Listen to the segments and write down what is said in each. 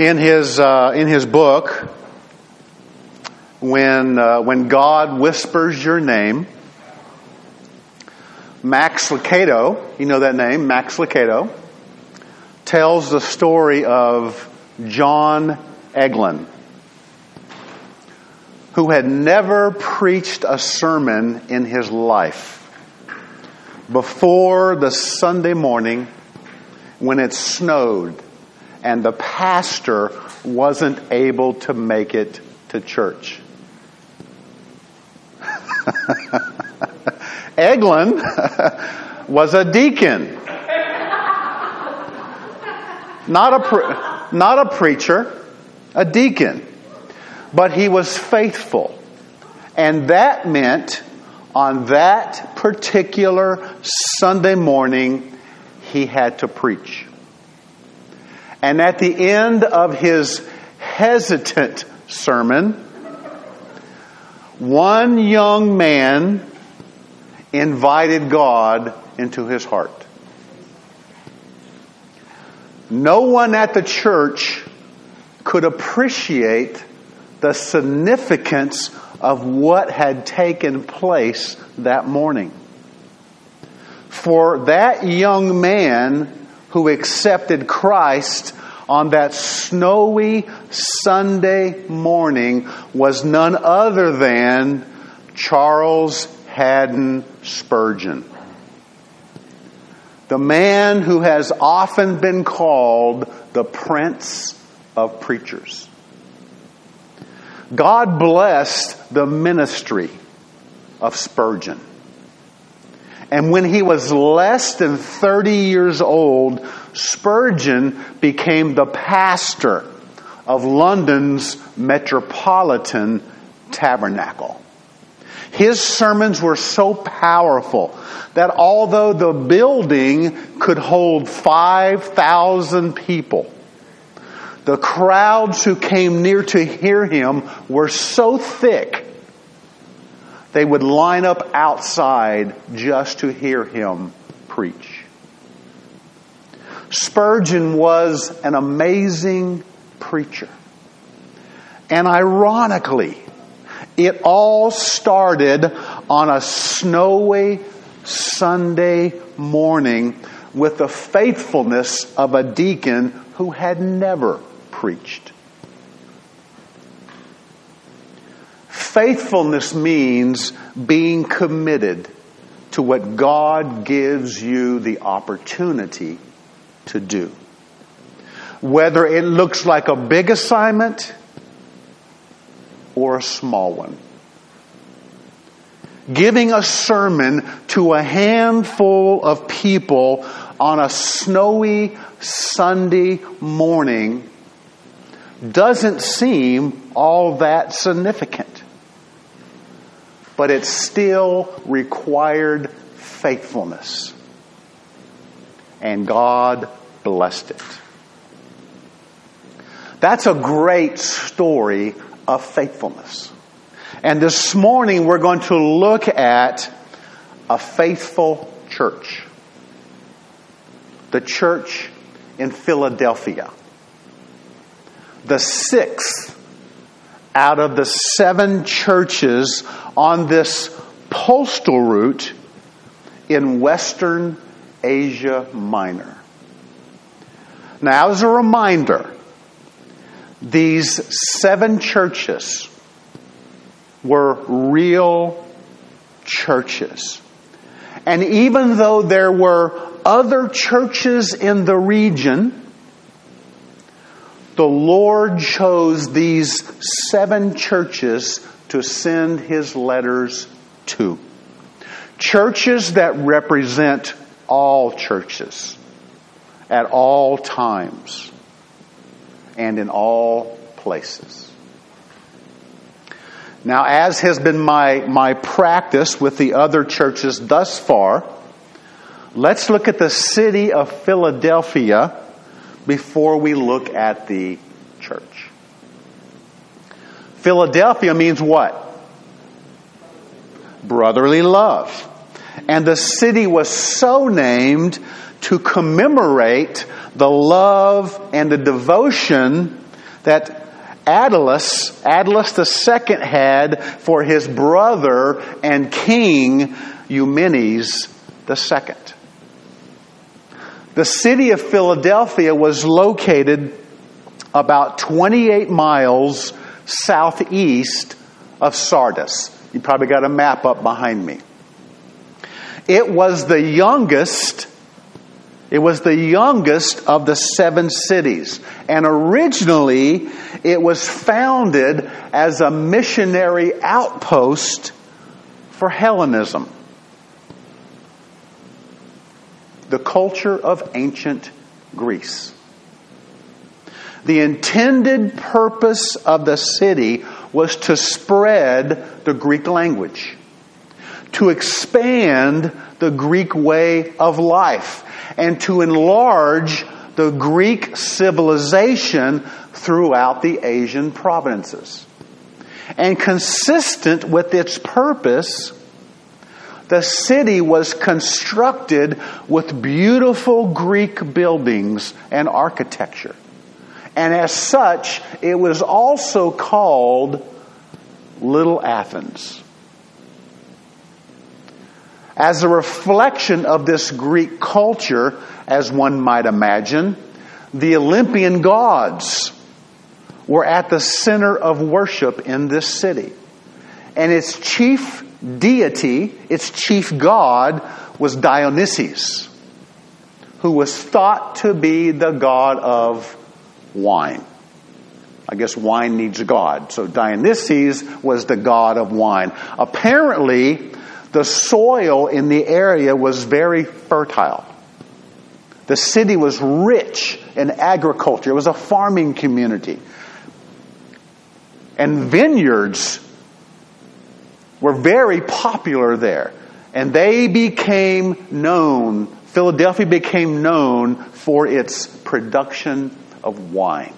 In his, uh, in his book, when, uh, when God whispers your name, Max Lucado, you know that name, Max Lucado, tells the story of John Egglen, who had never preached a sermon in his life. Before the Sunday morning, when it snowed and the pastor wasn't able to make it to church. Egglen was a deacon. Not a, pre- not a preacher, a deacon. But he was faithful. And that meant on that particular Sunday morning, he had to preach. And at the end of his hesitant sermon, one young man invited God into his heart. No one at the church could appreciate the significance of what had taken place that morning. For that young man who accepted Christ on that snowy Sunday morning was none other than Charles Haddon Spurgeon. The man who has often been called the Prince of Preachers. God blessed the ministry of Spurgeon. And when he was less than 30 years old, Spurgeon became the pastor of London's Metropolitan Tabernacle. His sermons were so powerful that although the building could hold 5,000 people, the crowds who came near to hear him were so thick they would line up outside just to hear him preach. Spurgeon was an amazing preacher. And ironically, it all started on a snowy Sunday morning with the faithfulness of a deacon who had never preached. Faithfulness means being committed to what God gives you the opportunity to do. Whether it looks like a big assignment or a small one. Giving a sermon to a handful of people on a snowy Sunday morning doesn't seem all that significant but it still required faithfulness. And God blessed it. That's a great story of faithfulness. And this morning we're going to look at a faithful church. The church in Philadelphia. The sixth out of the seven churches on this postal route in Western Asia Minor. Now, as a reminder, these seven churches were real churches. And even though there were other churches in the region, the Lord chose these seven churches to send his letters to. Churches that represent all churches at all times and in all places. Now, as has been my, my practice with the other churches thus far, let's look at the city of Philadelphia before we look at the church. Philadelphia means what? Brotherly love. And the city was so named to commemorate the love and the devotion that Attalus, Attalus II had for his brother and king Eumenes II. The city of Philadelphia was located about 28 miles southeast of Sardis. You probably got a map up behind me. It was the youngest it was the youngest of the seven cities. And originally, it was founded as a missionary outpost for Hellenism. The culture of ancient Greece. The intended purpose of the city was to spread the Greek language, to expand the Greek way of life, and to enlarge the Greek civilization throughout the Asian provinces. And consistent with its purpose, the city was constructed with beautiful Greek buildings and architecture. And as such, it was also called Little Athens. As a reflection of this Greek culture, as one might imagine, the Olympian gods were at the center of worship in this city. And its chief deity, its chief god, was Dionysus, who was thought to be the god of wine. I guess wine needs a god. So Dionysus was the god of wine. Apparently, the soil in the area was very fertile. The city was rich in agriculture. It was a farming community. And vineyards were very popular there. And they became known, Philadelphia became known for its production of wine.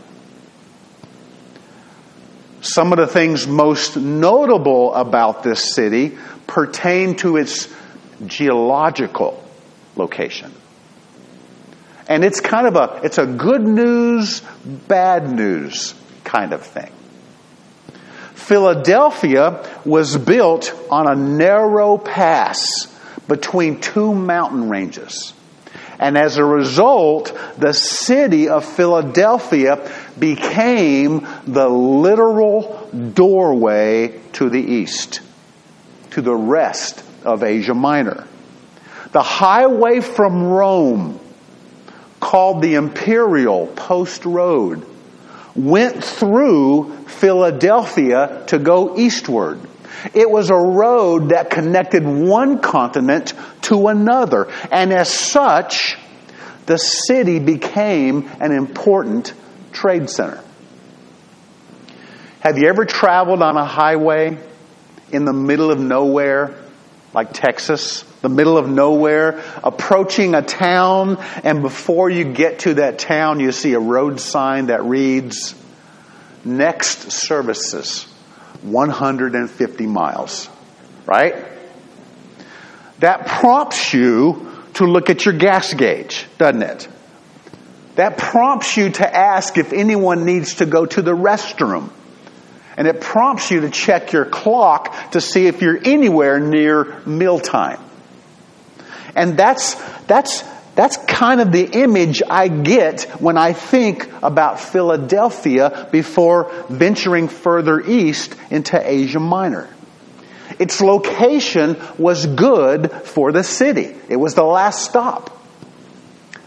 Some of the things most notable about this city pertain to its geological location. And it's kind of a, it's a good news, bad news kind of thing. Philadelphia was built on a narrow pass between two mountain ranges. And as a result, the city of Philadelphia became the literal doorway to the east to the rest of Asia Minor. The highway from Rome, called the Imperial Post Road, went through Philadelphia to go eastward. It was a road that connected one continent to another, and as such, the city became an important trade center. Have you ever traveled on a highway in the middle of nowhere, like Texas, the middle of nowhere, approaching a town, and before you get to that town, you see a road sign that reads, Next services, 150 miles. Right? That prompts you to look at your gas gauge, doesn't it? That prompts you to ask if anyone needs to go to the restroom. And it prompts you to check your clock to see if you're anywhere near mealtime. And that's, that's, that's kind of the image I get when I think about Philadelphia before venturing further east into Asia Minor. Its location was good for the city. It was the last stop.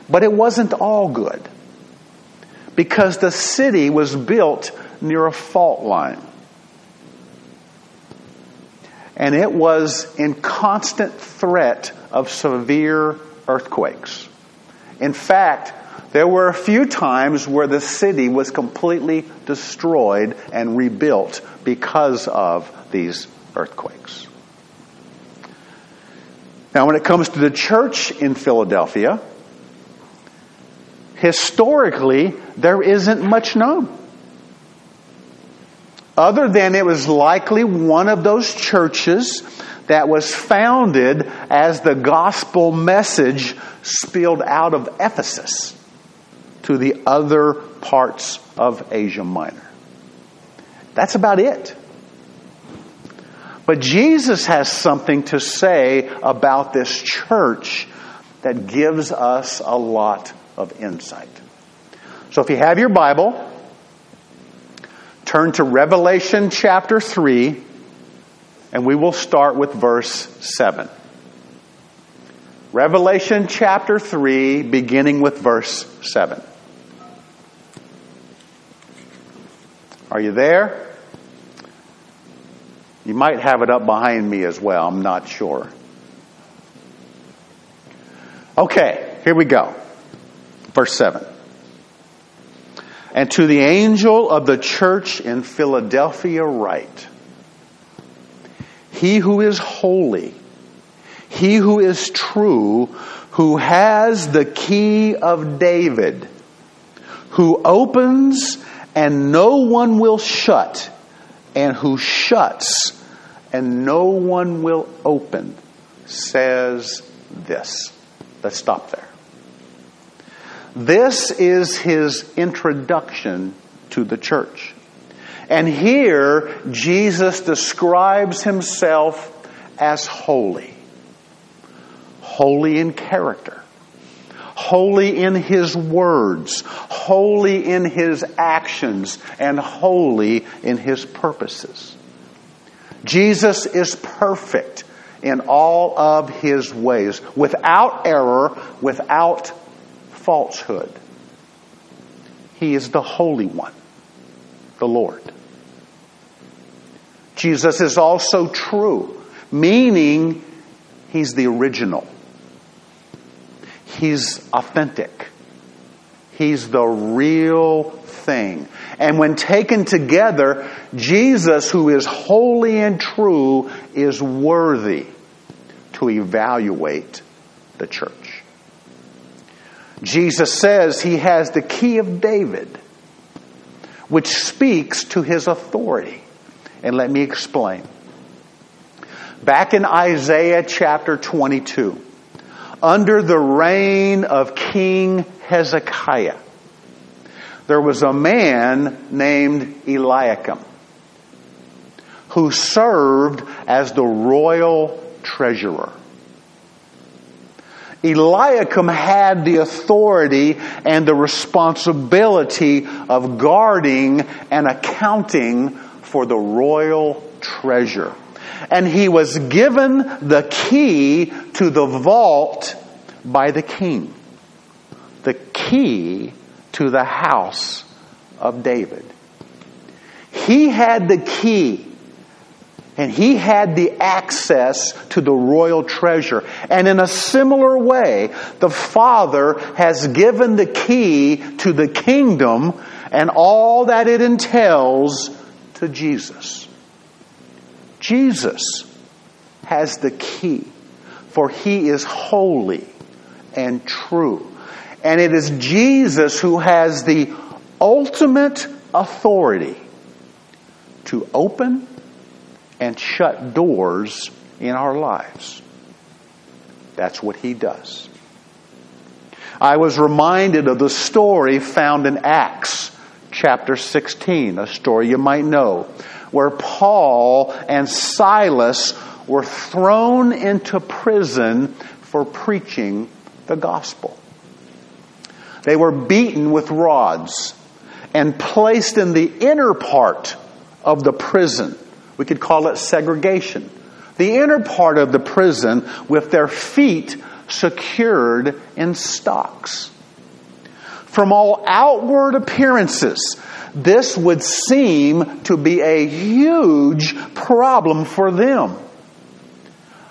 But it wasn't all good. Because the city was built near a fault line. And it was in constant threat of severe earthquakes. In fact, there were a few times where the city was completely destroyed and rebuilt because of these earthquakes. Now, when it comes to the church in Philadelphia, historically, there isn't much known other than it was likely one of those churches that was founded as the gospel message spilled out of Ephesus to the other parts of Asia Minor. That's about it. But Jesus has something to say about this church that gives us a lot of insight. So if you have your Bible, turn to Revelation chapter 3, and we will start with verse 7. Revelation chapter 3, beginning with verse 7. Are you there? You might have it up behind me as well, I'm not sure. Okay, here we go. Verse 7. And to the angel of the church in Philadelphia write, He who is holy, he who is true, who has the key of David, who opens and no one will shut, and who shuts and no one will open, says this. Let's stop there. This is his introduction to the church. And here, Jesus describes himself as holy. Holy in character. Holy in his words. Holy in his actions. And holy in his purposes. Jesus is perfect in all of his ways, without error, without falsehood. He is the Holy One, the Lord. Jesus is also true, meaning he's the original. He's authentic. He's the real thing. And when taken together, Jesus, who is holy and true, is worthy to evaluate the church. Jesus says he has the key of David, which speaks to his authority. And let me explain. Back in Isaiah chapter 22, under the reign of King Hezekiah, there was a man named Eliakim who served as the royal treasurer. Eliakim had the authority and the responsibility of guarding and accounting for the royal treasure. And he was given the key to the vault by the king. The key to the house of David. He had the key and he had the access to the royal treasure. And in a similar way, the Father has given the key to the kingdom and all that it entails to Jesus. Jesus has the key, for he is holy and true. And it is Jesus who has the ultimate authority to open and shut doors in our lives. That's what he does. I was reminded of the story found in Acts chapter 16, a story you might know, where Paul and Silas were thrown into prison for preaching the gospel. They were beaten with rods and placed in the inner part of the prison. We could call it segregation. The inner part of the prison with their feet secured in stocks. From all outward appearances, this would seem to be a huge problem for them.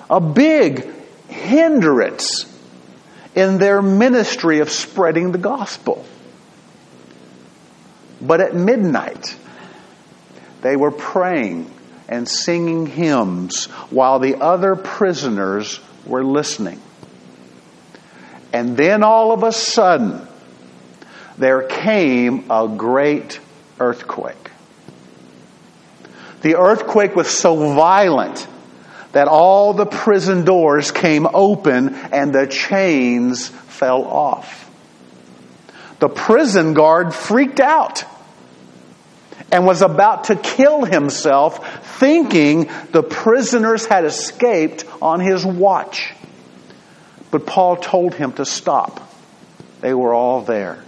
A big hindrance in their ministry of spreading the gospel. But at midnight, they were praying and singing hymns while the other prisoners were listening. And then all of a sudden, there came a great earthquake. The earthquake was so violent that all the prison doors came open and the chains fell off. the prison guard freaked out and was about to kill himself, thinking the prisoners had escaped on his watch. But Paul told him to stop. They were all there.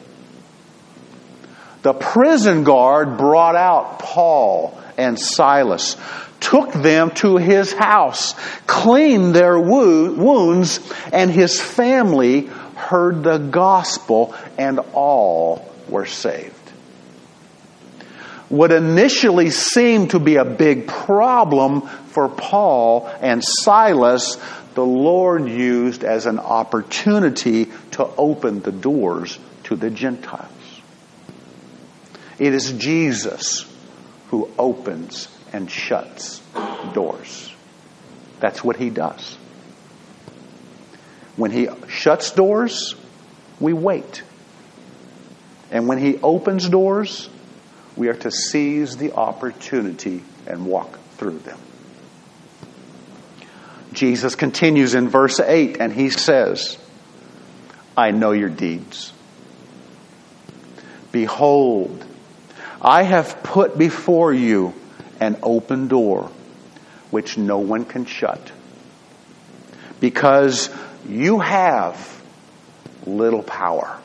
The prison guard brought out Paul and Silas, took them to his house, cleaned their wounds, and his family heard the gospel, and all were saved. What initially seemed to be a big problem for Paul and Silas, the Lord used as an opportunity to open the doors to the Gentiles. It is Jesus who opens and shuts doors. That's what he does. When he shuts doors, we wait. And when he opens doors, we are to seize the opportunity and walk through them. Jesus continues in verse 8 and he says, I know your deeds. Behold, I have put before you an open door which no one can shut. Because you have little power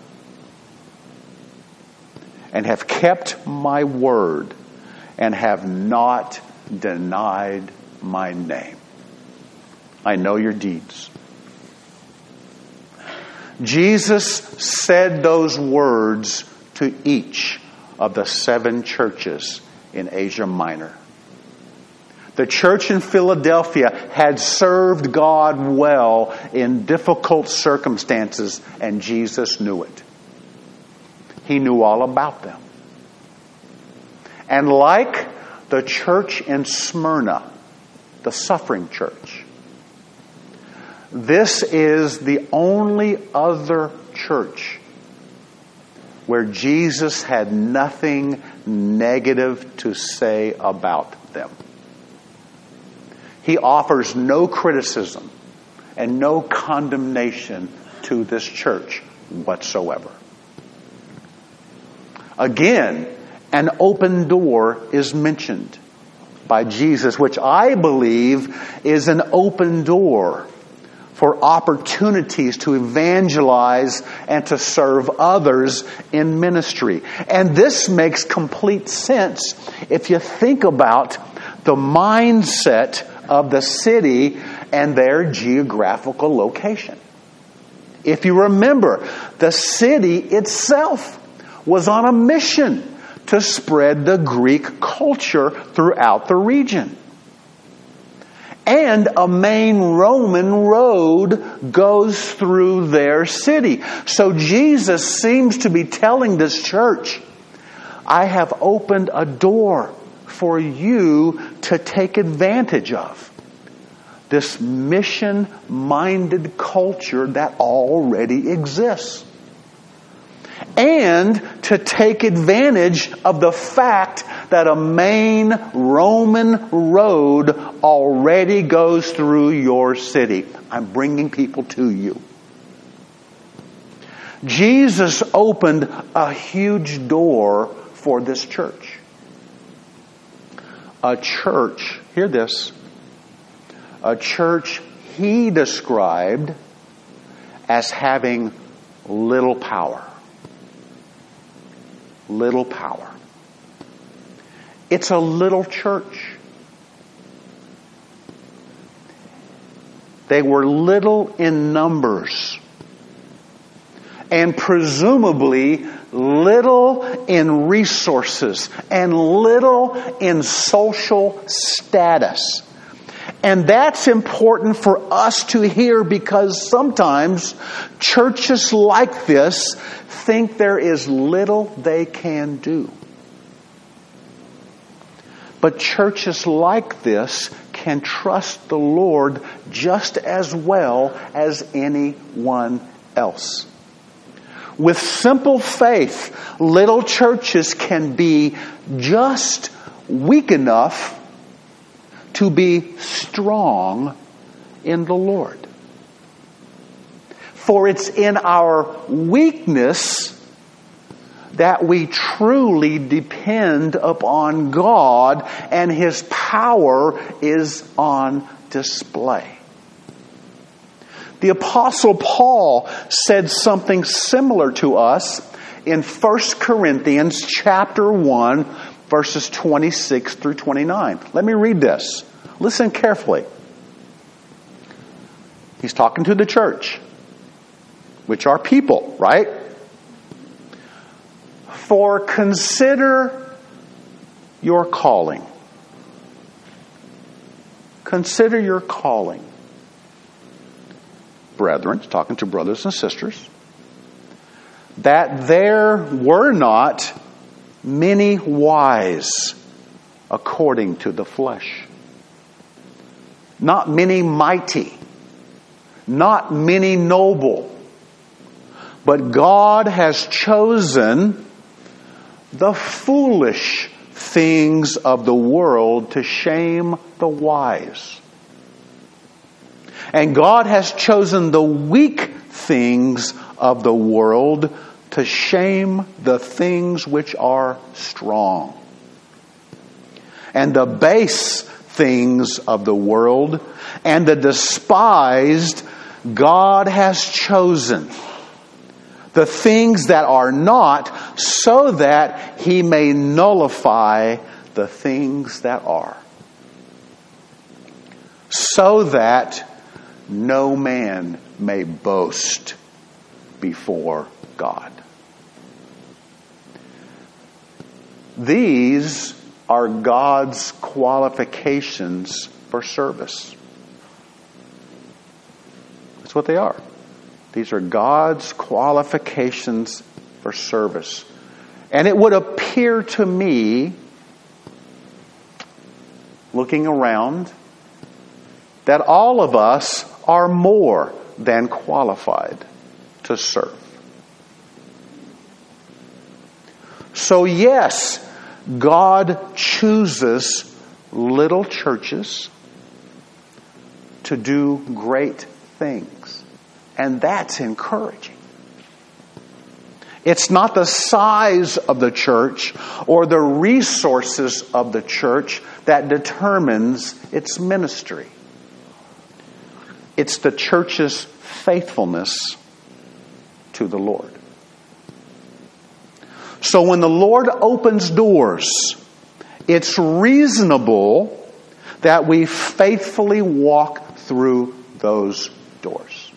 and have kept my word and have not denied my name. I know your deeds. Jesus said those words to each of the seven churches in Asia Minor. The church in Philadelphia had served God well in difficult circumstances, and Jesus knew it. He knew all about them. And like the church in Smyrna, the suffering church, this is the only other church where Jesus had nothing negative to say about them. He offers no criticism and no condemnation to this church whatsoever. Again, an open door is mentioned by Jesus, which I believe is an open door for opportunities to evangelize and to serve others in ministry. And this makes complete sense if you think about the mindset of the city and their geographical location. If you remember, the city itself was on a mission to spread the Greek culture throughout the region. And a main Roman road goes through their city. So Jesus seems to be telling this church, I have opened a door for you to take advantage of. This mission minded culture that already exists and to take advantage of the fact that a main Roman road already goes through your city. I'm bringing people to you. Jesus opened a huge door for this church. A church, hear this, a church he described as having little power little power. It's a little church. They were little in numbers and presumably little in resources and little in social status. And that's important for us to hear because sometimes churches like this think there is little they can do. But churches like this can trust the Lord just as well as anyone else. With simple faith, little churches can be just weak enough to be strong in the Lord. For it's in our weakness that we truly depend upon God and His power is on display. The apostle Paul said something similar to us in 1 Corinthians chapter 1 verses 26 through 29. Let me read this. Listen carefully. He's talking to the church, which are people, right? For consider your calling. Consider your calling. Brethren, talking to brothers and sisters, that there were not many wise according to the flesh, not many mighty, not many noble, but God has chosen the foolish things of the world to shame the wise. And God has chosen the weak things of the world to shame the things which are strong. And the base things of the world and the despised God has chosen. The things that are not so that he may nullify the things that are. So that no man may boast before God. These are God's qualifications for service. That's what they are. These are God's qualifications for service. And it would appear to me, looking around, that all of us are more than qualified to serve. So, yes, God chooses little churches to do great things. And that's encouraging. It's not the size of the church or the resources of the church that determines its ministry. It's the church's faithfulness to the Lord. So when the Lord opens doors, it's reasonable that we faithfully walk through those doors.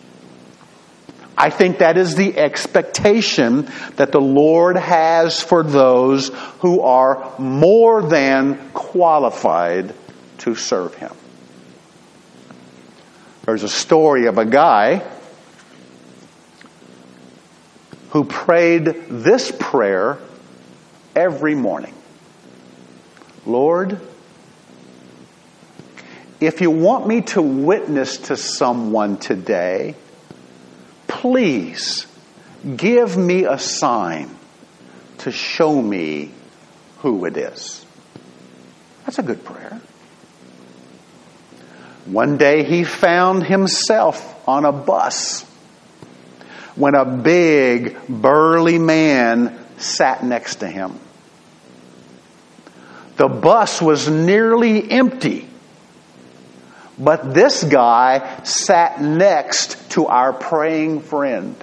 I think that is the expectation that the Lord has for those who are more than qualified to serve Him. There's a story of a guy who prayed this prayer every morning Lord, if you want me to witness to someone today, please give me a sign to show me who it is. That's a good prayer. One day he found himself on a bus when a big, burly man sat next to him. The bus was nearly empty. But this guy sat next to our praying friend.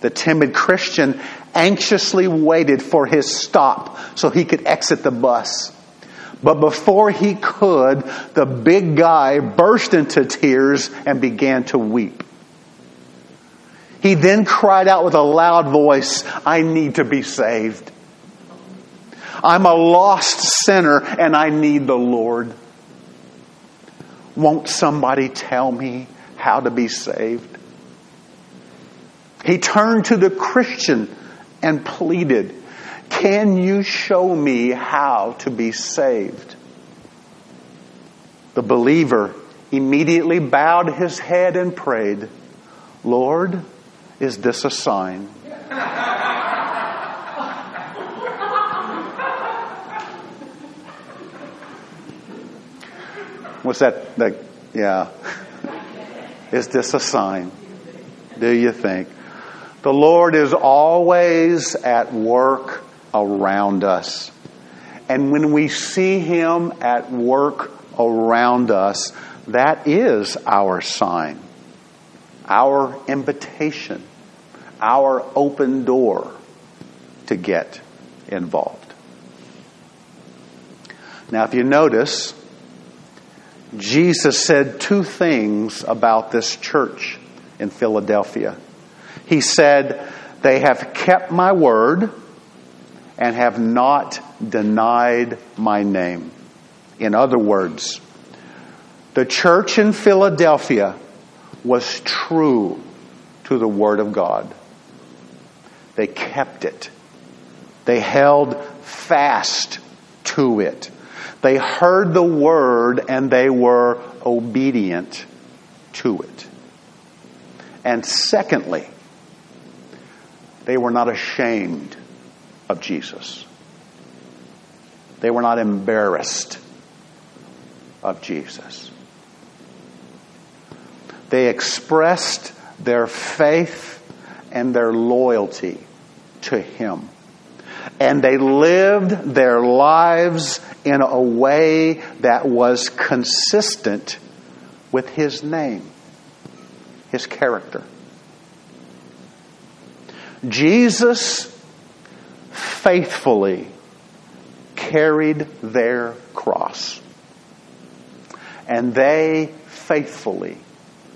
The timid Christian anxiously waited for his stop so he could exit the bus. But before he could, the big guy burst into tears and began to weep. He then cried out with a loud voice, I need to be saved. I'm a lost sinner and I need the Lord. Won't somebody tell me how to be saved? He turned to the Christian and pleaded, Can you show me how to be saved? The believer immediately bowed his head and prayed, Lord, is this a sign? What's that? Like, yeah. Is this a sign? Do you think? The Lord is always at work around us. And when we see Him at work around us, that is our sign, our invitation, our open door to get involved. Now, if you notice, Jesus said two things about this church in Philadelphia. He said, They have kept my word and have not denied my name. In other words, the church in Philadelphia was true to the Word of God. They kept it. They held fast to it. They heard the Word and they were obedient to it. And secondly, they were not ashamed of Jesus. They were not embarrassed of Jesus. They expressed their faith and their loyalty to Him. And they lived their lives in a way that was consistent with His name, His character. Jesus faithfully carried their cross. And they faithfully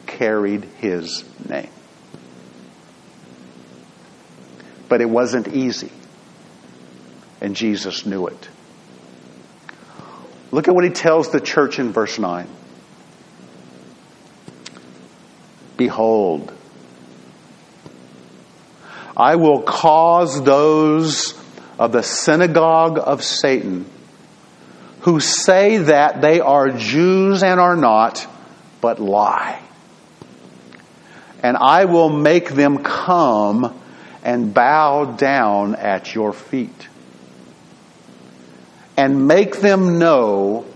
carried his name. But it wasn't easy. And Jesus knew it. Look at what he tells the church in verse 9. Behold, I will cause those of the synagogue of Satan who say that they are Jews and are not, but lie. And I will make them come and bow down at your feet and make them know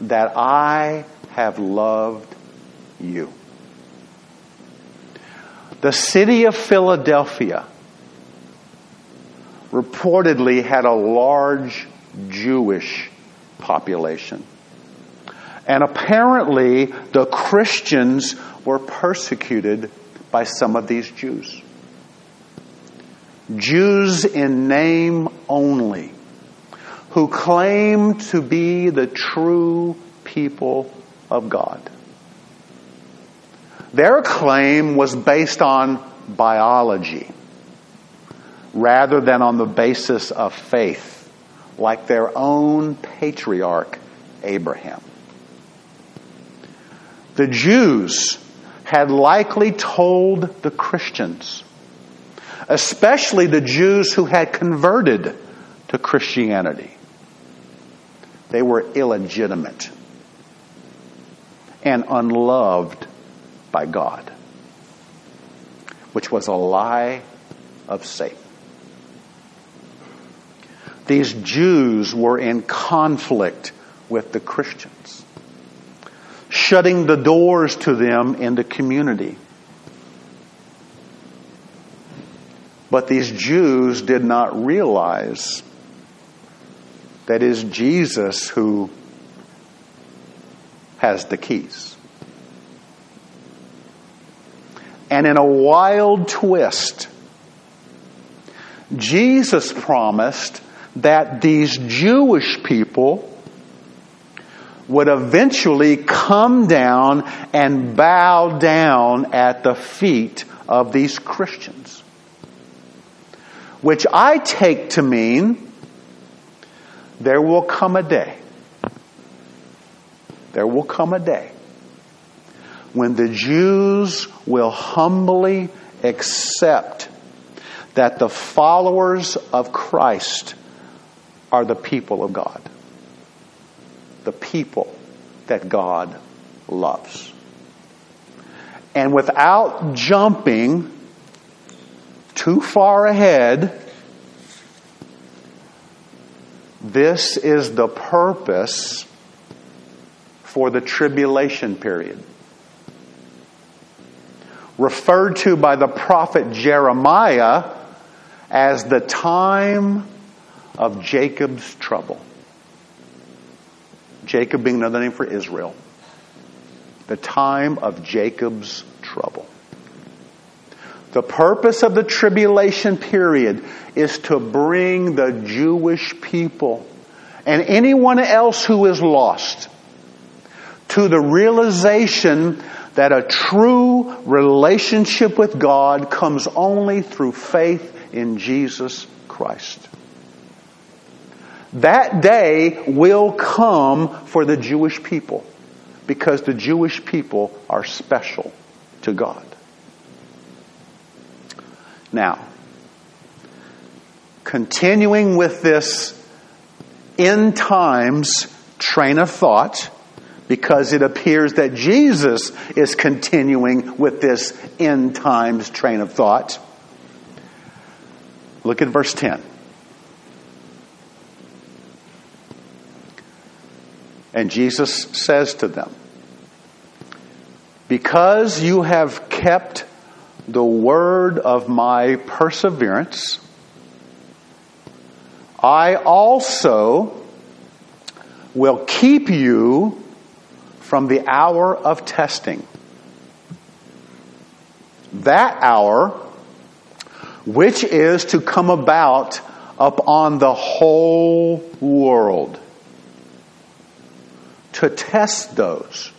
that I have loved you. The city of Philadelphia reportedly had a large Jewish population. And apparently, the Christians were persecuted by some of these Jews. Jews in name only, who claimed to be the true people of God. Their claim was based on biology rather than on the basis of faith, like their own patriarch, Abraham. The Jews had likely told the Christians, especially the Jews who had converted to Christianity, they were illegitimate and unloved by God, which was a lie of Satan. These Jews were in conflict with the Christians, shutting the doors to them in the community. But these Jews did not realize that it is Jesus who has the keys. And in a wild twist, Jesus promised that these Jewish people would eventually come down and bow down at the feet of these Christians. Which I take to mean there will come a day, there will come a day when the Jews will humbly accept that the followers of Christ are the people of God. The people that God loves. And without jumping too far ahead, this is the purpose for the tribulation period. referred to by the prophet Jeremiah as the time of Jacob's trouble. Jacob being another name for Israel. The time of Jacob's trouble. The purpose of the tribulation period is to bring the Jewish people and anyone else who is lost to the realization that a true relationship with God comes only through faith in Jesus Christ. That day will come for the Jewish people because the Jewish people are special to God. Now, continuing with this end times train of thought, because it appears that Jesus is continuing with this end times train of thought. Look at verse 10. And Jesus says to them, Because you have kept the word of my perseverance, I also will keep you from the hour of testing. That hour, which is to come about upon the whole world, to test those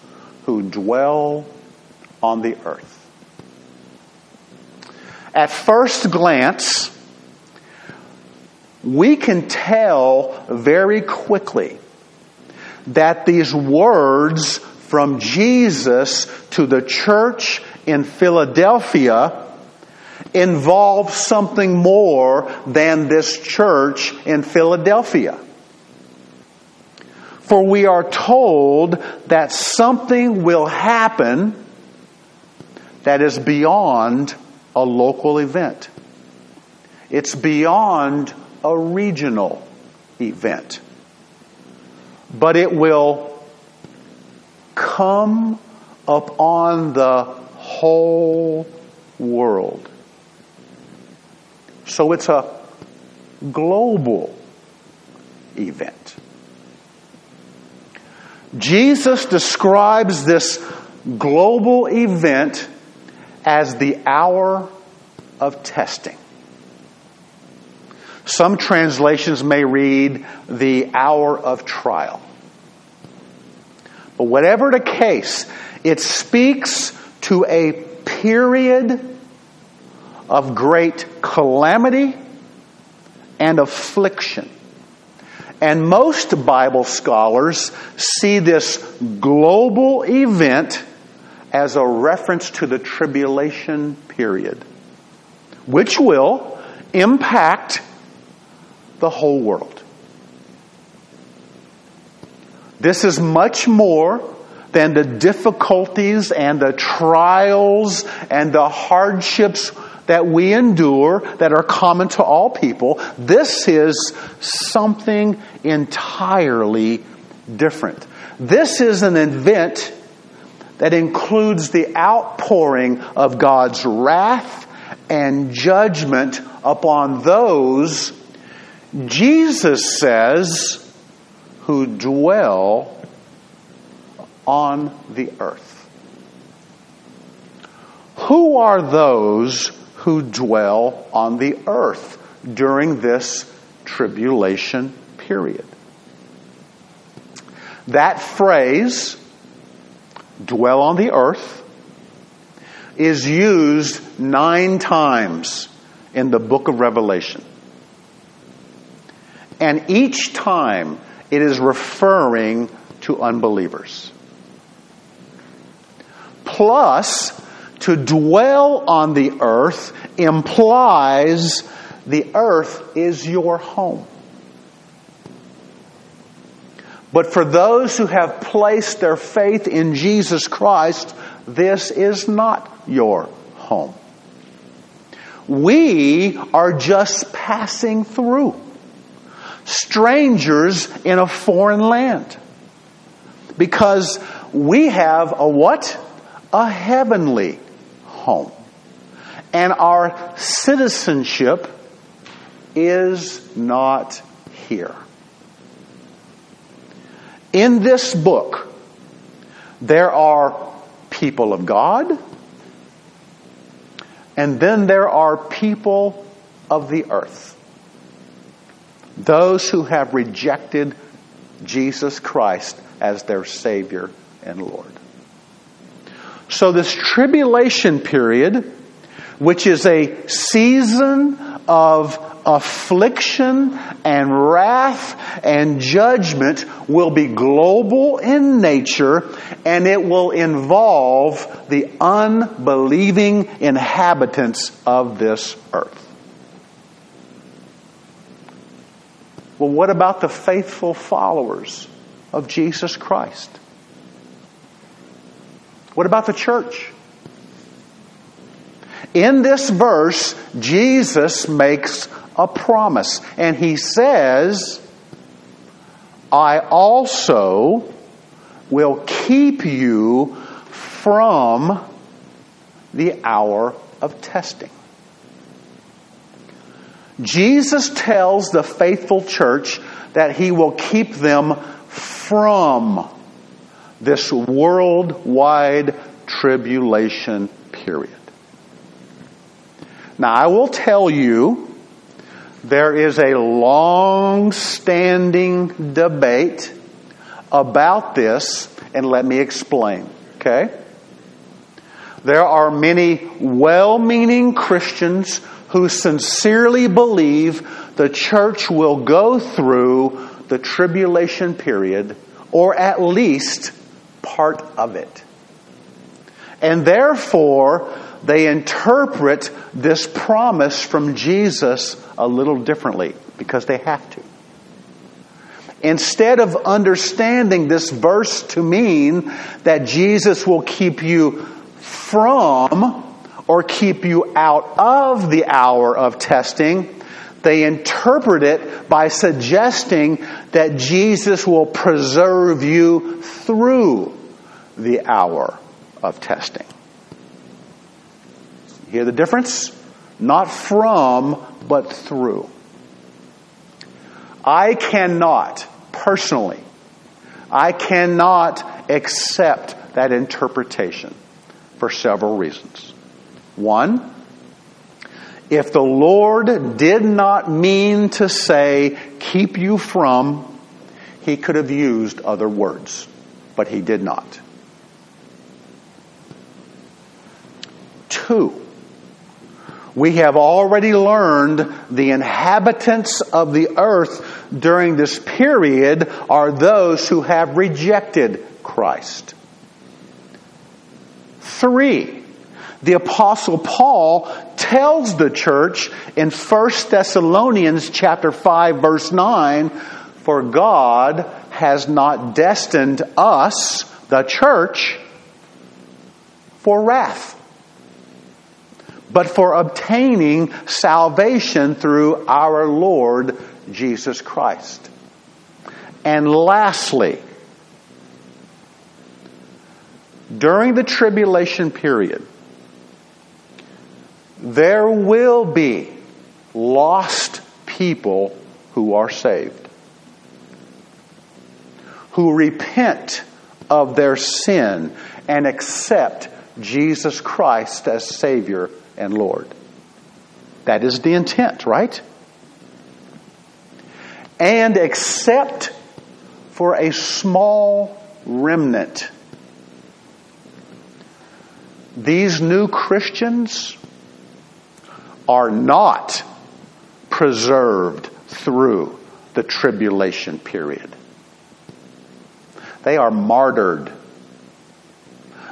who dwell on the earth. At first glance, we can tell very quickly that these words from Jesus to the church in Philadelphia involve something more than this church in Philadelphia. For we are told that something will happen that is beyond a local event. It's beyond a regional event. But it will come upon the whole world. So it's a global event. Jesus describes this global event as the hour of testing. Some translations may read the hour of trial. But whatever the case, it speaks to a period of great calamity and affliction. And most Bible scholars see this global event as a reference to the tribulation period, which will impact the whole world. This is much more than the difficulties and the trials and the hardships that we endure that are common to all people. This is something entirely different. This is an event that includes the outpouring of God's wrath and judgment upon those Jesus says, who dwell on the earth. Who are those who dwell on the earth during this tribulation period? That phrase, dwell on the earth, is used nine times in the book of Revelation. And each time it is referring to unbelievers. Plus, to dwell on the earth implies the earth is your home. But for those who have placed their faith in Jesus Christ, this is not your home. We are just passing through strangers in a foreign land. Because we have a what? A heavenly home. And our citizenship is not here. In this book, there are people of God, and then there are people of the earth. Those who have rejected Jesus Christ as their Savior and Lord. So, this tribulation period, which is a season of affliction and wrath and judgment, will be global in nature and it will involve the unbelieving inhabitants of this earth. Well, what about the faithful followers of Jesus Christ? What about the church? In this verse, Jesus makes a promise, and he says, I also will keep you from the hour of testing. Jesus tells the faithful church that he will keep them from this worldwide tribulation period. Now, I will tell you, there is a long standing debate about this, and let me explain, okay? There are many well meaning Christians who sincerely believe the church will go through the tribulation period, or at least part of it. And therefore, they interpret this promise from Jesus a little differently because they have to. Instead of understanding this verse to mean that Jesus will keep you from or keep you out of the hour of testing, they interpret it by suggesting that Jesus will preserve you through the hour of testing. Hear the difference? Not from, but through. I cannot, personally, I cannot accept that interpretation for several reasons. One, if the Lord did not mean to say, keep you from, he could have used other words, but he did not. Two, we have already learned the inhabitants of the earth during this period are those who have rejected Christ. Three, the apostle Paul tells the church in 1 Thessalonians chapter 5 verse 9, for God has not destined us, the church, for wrath, but for obtaining salvation through our Lord Jesus Christ. And lastly, during the tribulation period, there will be lost people who are saved, who repent of their sin and accept Jesus Christ as Savior and Lord. That is the intent, right? And except for a small remnant these new Christians are not preserved through the tribulation period. They are martyred.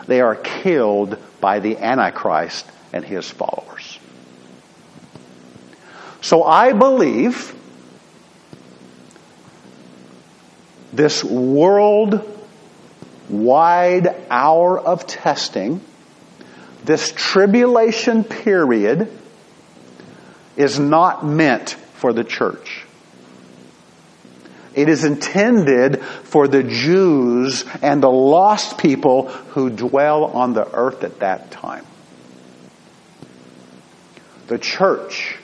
They are killed by the Antichrist and his followers. So I believe this world wide hour of testing this tribulation period is not meant for the church. It is intended for the Jews and the lost people who dwell on the earth at that time. The church,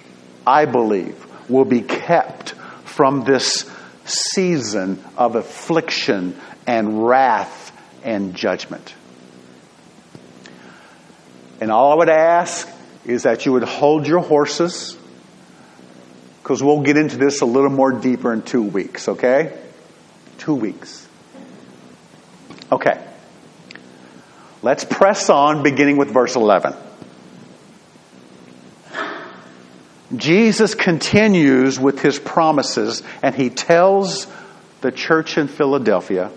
I believe, will be kept from this season of affliction and wrath and judgment. And all I would ask is that you would hold your horses, because we'll get into this a little more deeper in two weeks, okay? Two weeks. Okay. Let's press on beginning with verse 11. Jesus continues with his promises and he tells the church in Philadelphia,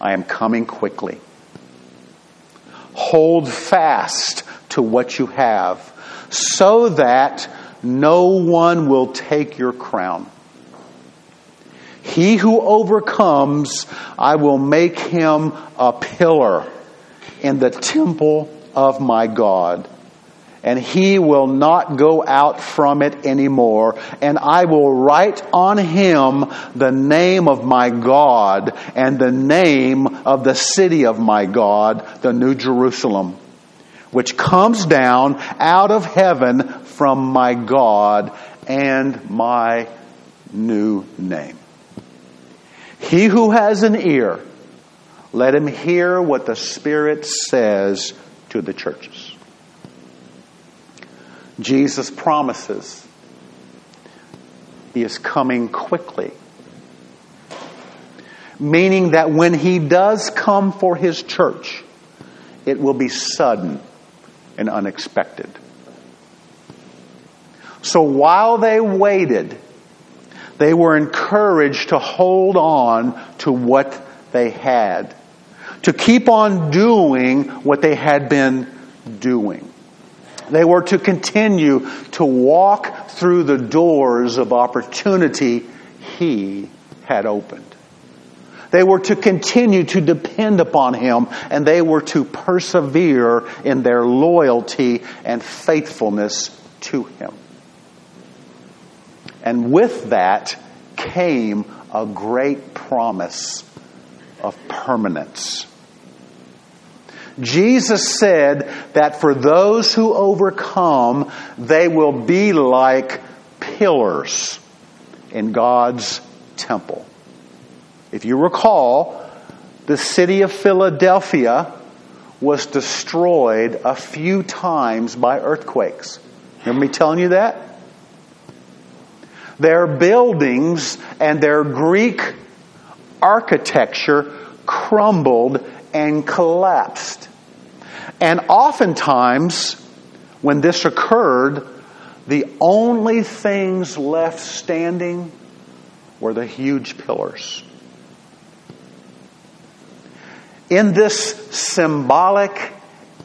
I am coming quickly. Hold fast to what you have so that no one will take your crown. He who overcomes, I will make him a pillar in the temple of my God and he will not go out from it anymore. And I will write on him the name of my God and the name of the city of my God, the New Jerusalem, which comes down out of heaven from my God and my new name. He who has an ear, let him hear what the Spirit says to the churches. Jesus promises he is coming quickly. Meaning that when he does come for his church, it will be sudden and unexpected. So while they waited, they were encouraged to hold on to what they had, to keep on doing what they had been doing. They were to continue to walk through the doors of opportunity He had opened. They were to continue to depend upon Him and they were to persevere in their loyalty and faithfulness to Him. And with that came a great promise of permanence. Jesus said that for those who overcome, they will be like pillars in God's temple. If you recall, the city of Philadelphia was destroyed a few times by earthquakes. Remember me telling you that? Their buildings and their Greek architecture crumbled and collapsed. And oftentimes, when this occurred, the only things left standing were the huge pillars. In this symbolic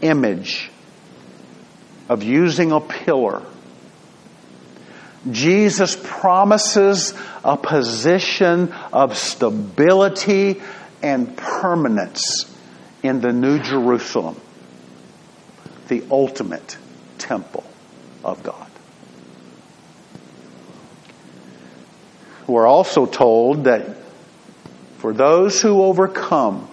image of using a pillar, Jesus promises a position of stability and permanence in the New Jerusalem, the ultimate temple of God. We're also told that for those who overcome,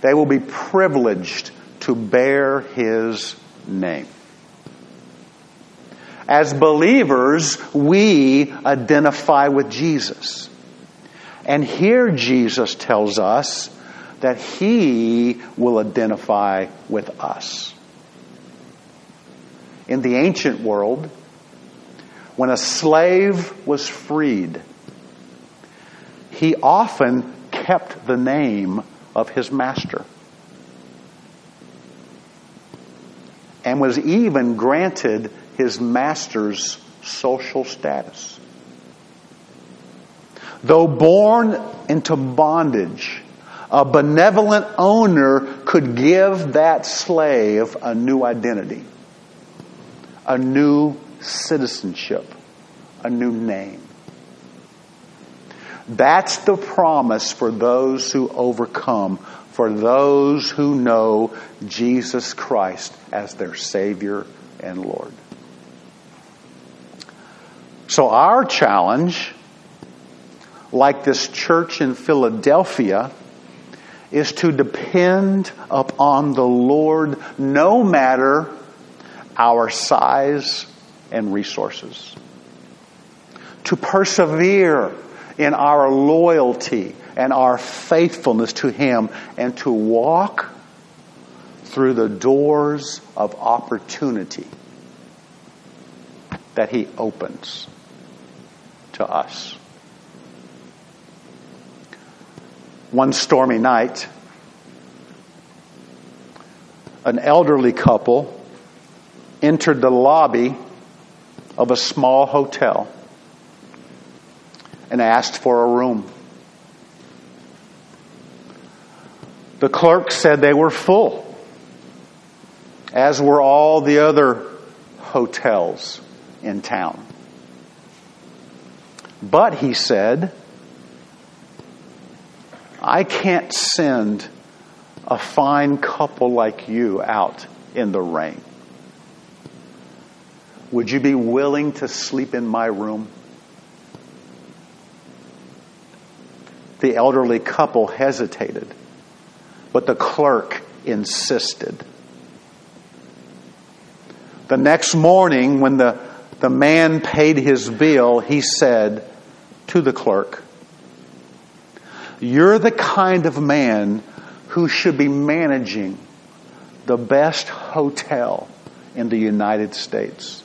they will be privileged to bear his name. As believers, we identify with Jesus. And here Jesus tells us that He will identify with us. In the ancient world, when a slave was freed, he often kept the name of his master and was even granted his master's social status. Though born into bondage, a benevolent owner could give that slave a new identity, a new citizenship, a new name. That's the promise for those who overcome, for those who know Jesus Christ as their Savior and Lord. So, our challenge, like this church in Philadelphia, is to depend upon the Lord no matter our size and resources. To persevere in our loyalty and our faithfulness to Him and to walk through the doors of opportunity that He opens to us. One stormy night, an elderly couple entered the lobby of a small hotel and asked for a room. The clerk said they were full, as were all the other hotels in town. But, he said, I can't send a fine couple like you out in the rain. Would you be willing to sleep in my room? The elderly couple hesitated, but the clerk insisted. The next morning, when the, the man paid his bill, he said to the clerk, You're the kind of man who should be managing the best hotel in the United States.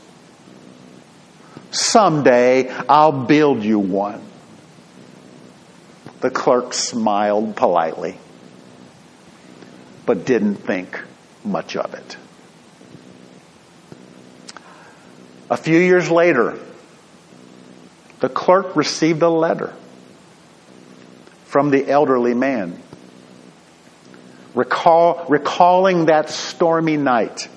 Someday I'll build you one. The clerk smiled politely, but didn't think much of it. A few years later, the clerk received a letter from the elderly man, recall, recalling that stormy night.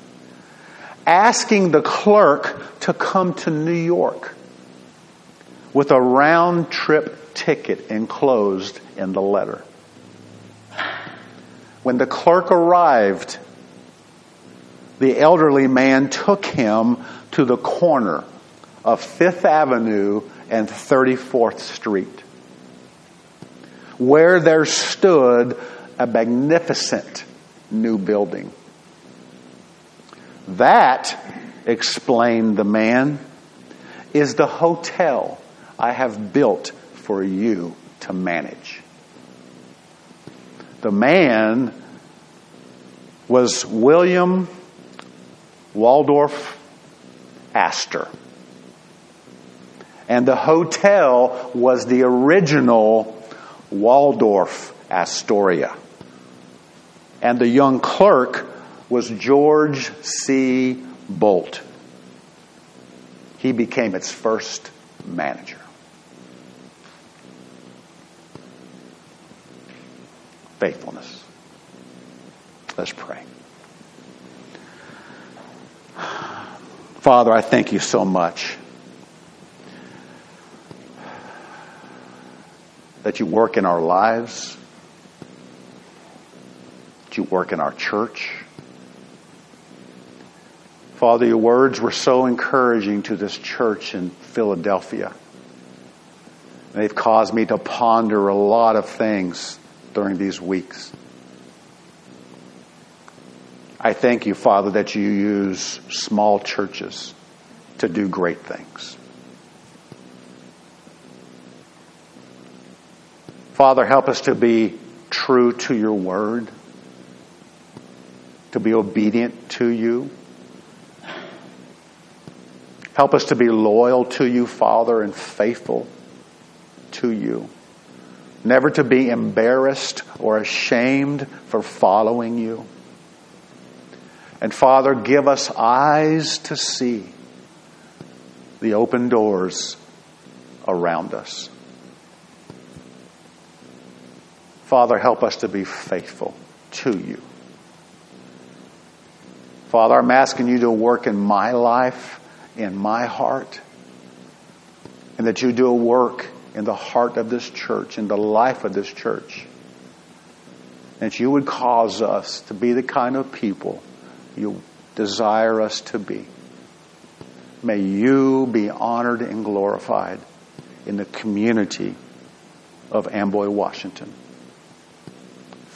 Asking the clerk to come to New York with a round trip ticket enclosed in the letter. When the clerk arrived, the elderly man took him to the corner of Fifth Avenue and 34th Street, where there stood a magnificent new building. That, explained the man, is the hotel I have built for you to manage. The man was William Waldorf Astor. And the hotel was the original Waldorf Astoria. And the young clerk was George C. Boldt. He became its first manager. Faithfulness. Let's pray. Father, I thank you so much that you work in our lives, that you work in our church Father, your words were so encouraging to this church in Philadelphia. They've caused me to ponder a lot of things during these weeks. I thank you, Father, that you use small churches to do great things. Father, help us to be true to your word, to be obedient to you Help us to be loyal to you, Father, and faithful to you. Never to be embarrassed or ashamed for following you. And Father, give us eyes to see the open doors around us. Father, help us to be faithful to you. Father, I'm asking you to work in my life in my heart. And that you do a work in the heart of this church, in the life of this church. That you would cause us to be the kind of people you desire us to be. May you be honored and glorified in the community of Amboy, Washington.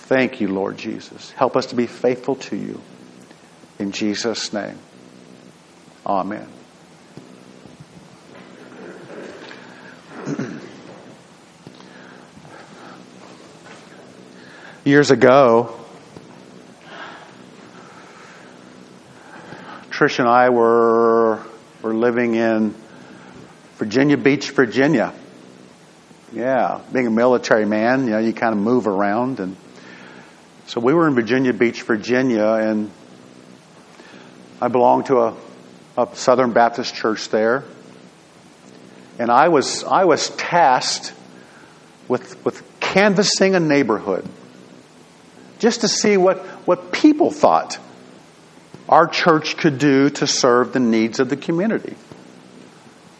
Thank you, Lord Jesus. Help us to be faithful to you. In Jesus' name, Amen. Years ago, Trish and I were, were living in Virginia Beach, Virginia. Yeah, being a military man, you know, you kind of move around. And so we were in Virginia Beach, Virginia, and I belonged to a, a Southern Baptist church there. And I was, I was tasked with, with canvassing a neighborhood just to see what, what people thought our church could do to serve the needs of the community.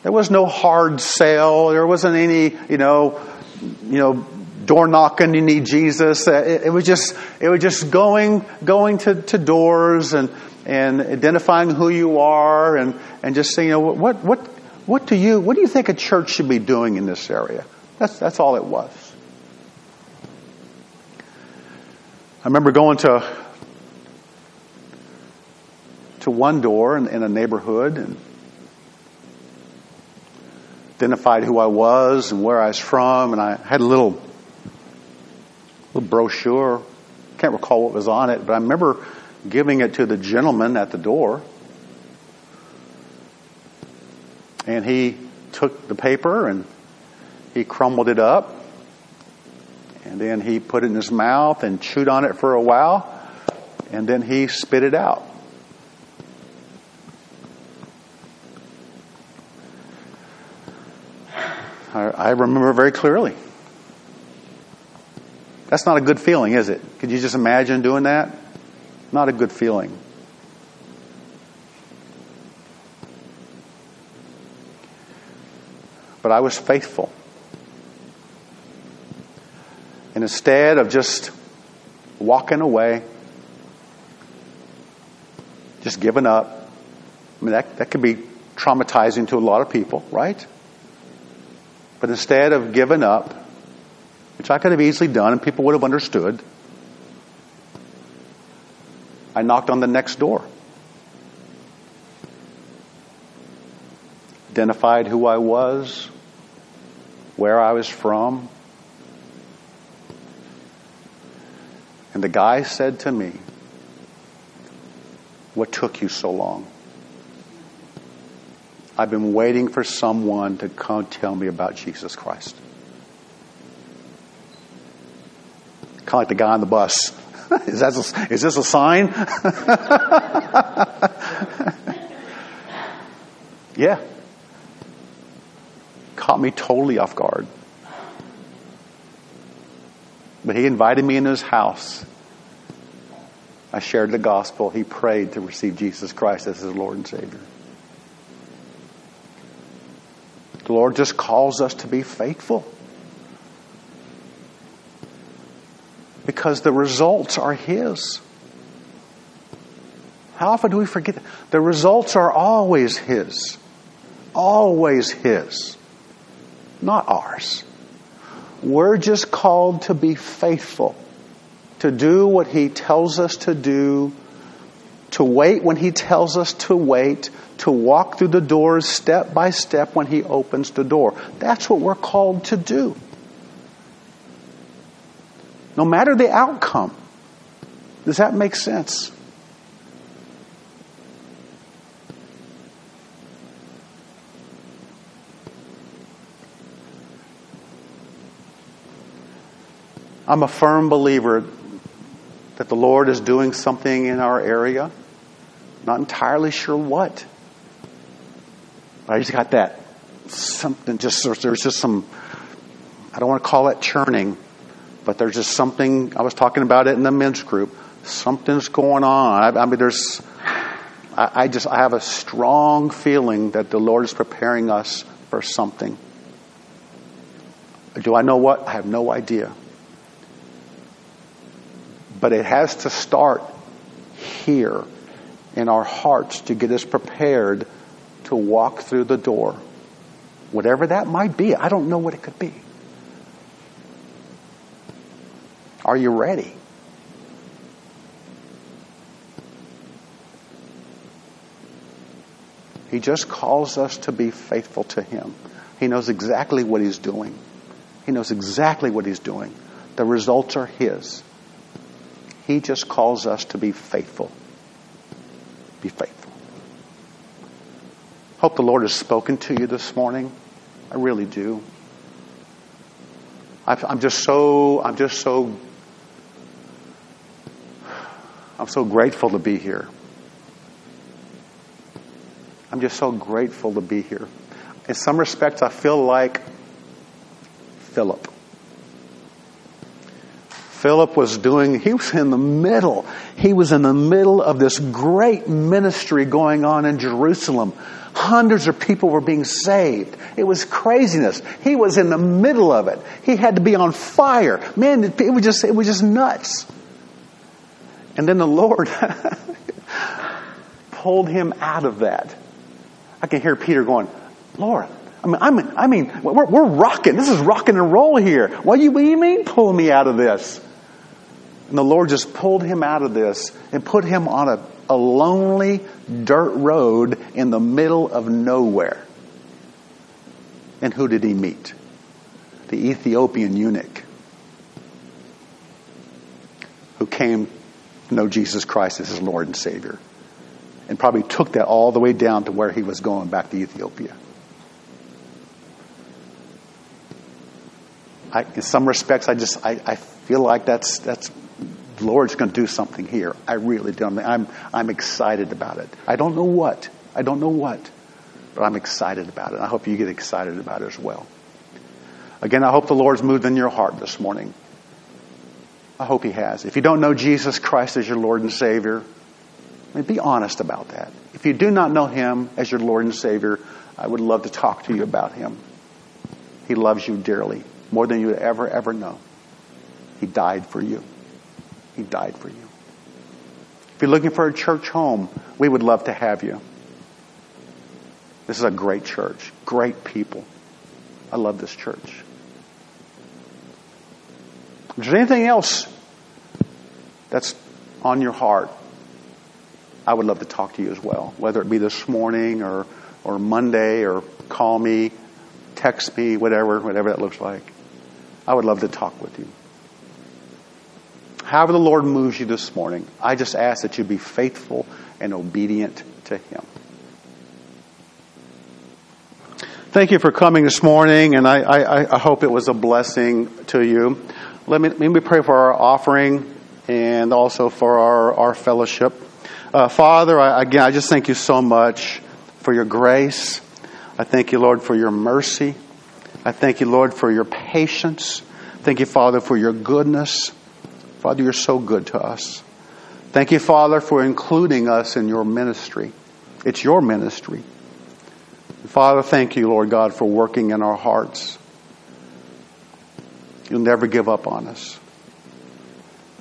There was no hard sale. There wasn't any, you know, you know, door knocking. You need Jesus. Uh, it, it was just, it was just going, going to, to doors and and identifying who you are and and just saying, you know, what what what do you what do you think a church should be doing in this area? That's that's all it was. I remember going to to one door in, in a neighborhood and identified who I was and where I was from, and I had a little little brochure. Can't recall what was on it, but I remember giving it to the gentleman at the door. And he took the paper and he crumbled it up and then he put it in his mouth and chewed on it for a while. And then he spit it out. I, I remember very clearly. That's not a good feeling, is it? Could you just imagine doing that? Not a good feeling. But I was faithful. And instead of just walking away, just giving up, I mean, that, that could be traumatizing to a lot of people, right? But instead of giving up, which I could have easily done and people would have understood, I knocked on the next door. Identified who I was, where I was from, And the guy said to me, What took you so long? I've been waiting for someone to come tell me about Jesus Christ. Kind of like the guy on the bus. is, that a, is this a sign? yeah. Caught me totally off guard. But he invited me into his house. I shared the gospel. He prayed to receive Jesus Christ as his Lord and Savior. The Lord just calls us to be faithful. Because the results are His. How often do we forget? The results are always His. Always His. Not ours. We're just called to be faithful, to do what He tells us to do, to wait when He tells us to wait, to walk through the doors step by step when He opens the door. That's what we're called to do. No matter the outcome. Does that make sense? I'm a firm believer that the Lord is doing something in our area. Not entirely sure what. But I just got that something just there's just some I don't want to call it churning, but there's just something I was talking about it in the men's group. Something's going on. I, I mean there's I, I just I have a strong feeling that the Lord is preparing us for something. Do I know what? I have no idea. But it has to start here in our hearts to get us prepared to walk through the door. Whatever that might be, I don't know what it could be. Are you ready? He just calls us to be faithful to Him. He knows exactly what He's doing. He knows exactly what He's doing. The results are His. He just calls us to be faithful. Be faithful. Hope the Lord has spoken to you this morning. I really do. I'm just so, I'm just so, I'm so grateful to be here. I'm just so grateful to be here. In some respects, I feel like Philip. Philip was doing, he was in the middle. He was in the middle of this great ministry going on in Jerusalem. Hundreds of people were being saved. It was craziness. He was in the middle of it. He had to be on fire. Man, it was just, it was just nuts. And then the Lord pulled him out of that. I can hear Peter going, Lord, I mean, I mean, I mean we're, we're rocking. This is rocking and roll here. What do, you, what do you mean pull me out of this? And the Lord just pulled him out of this and put him on a, a lonely dirt road in the middle of nowhere. And who did he meet? The Ethiopian eunuch who came know Jesus Christ as his Lord and Savior. And probably took that all the way down to where he was going back to Ethiopia. I, in some respects, I just I, I feel like that's that's the Lord's going to do something here. I really do. I'm, I'm excited about it. I don't know what. I don't know what. But I'm excited about it. I hope you get excited about it as well. Again, I hope the Lord's moved in your heart this morning. I hope He has. If you don't know Jesus Christ as your Lord and Savior, I mean, be honest about that. If you do not know Him as your Lord and Savior, I would love to talk to you about Him. He loves you dearly, more than you would ever, ever know. He died for you. He died for you. If you're looking for a church home, we would love to have you. This is a great church, great people. I love this church. Is there anything else that's on your heart, I would love to talk to you as well, whether it be this morning or, or Monday or call me, text me, whatever, whatever that looks like. I would love to talk with you however the Lord moves you this morning, I just ask that you be faithful and obedient to Him. Thank you for coming this morning, and I, I, I hope it was a blessing to you. Let me, let me pray for our offering and also for our, our fellowship. Uh, Father, I, again, I just thank you so much for your grace. I thank you, Lord, for your mercy. I thank you, Lord, for your patience. Thank you, Father, for your goodness. Father, you're so good to us. Thank you, Father, for including us in your ministry. It's your ministry. Father, thank you, Lord God, for working in our hearts. You'll never give up on us.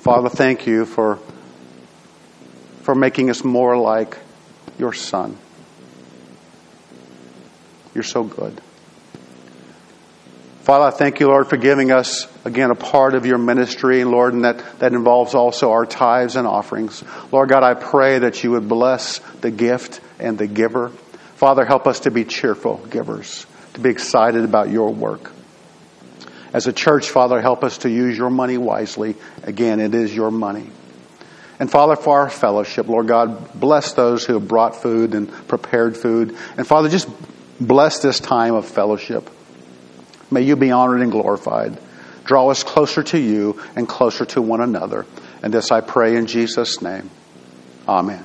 Father, thank you for, for making us more like your Son. You're so good. Father, I thank you, Lord, for giving us, again, a part of your ministry, Lord, and that, that involves also our tithes and offerings. Lord God, I pray that you would bless the gift and the giver. Father, help us to be cheerful givers, to be excited about your work. As a church, Father, help us to use your money wisely. Again, it is your money. And Father, for our fellowship, Lord God, bless those who have brought food and prepared food. And Father, just bless this time of fellowship. May you be honored and glorified. Draw us closer to you and closer to one another. And this I pray in Jesus' name. Amen.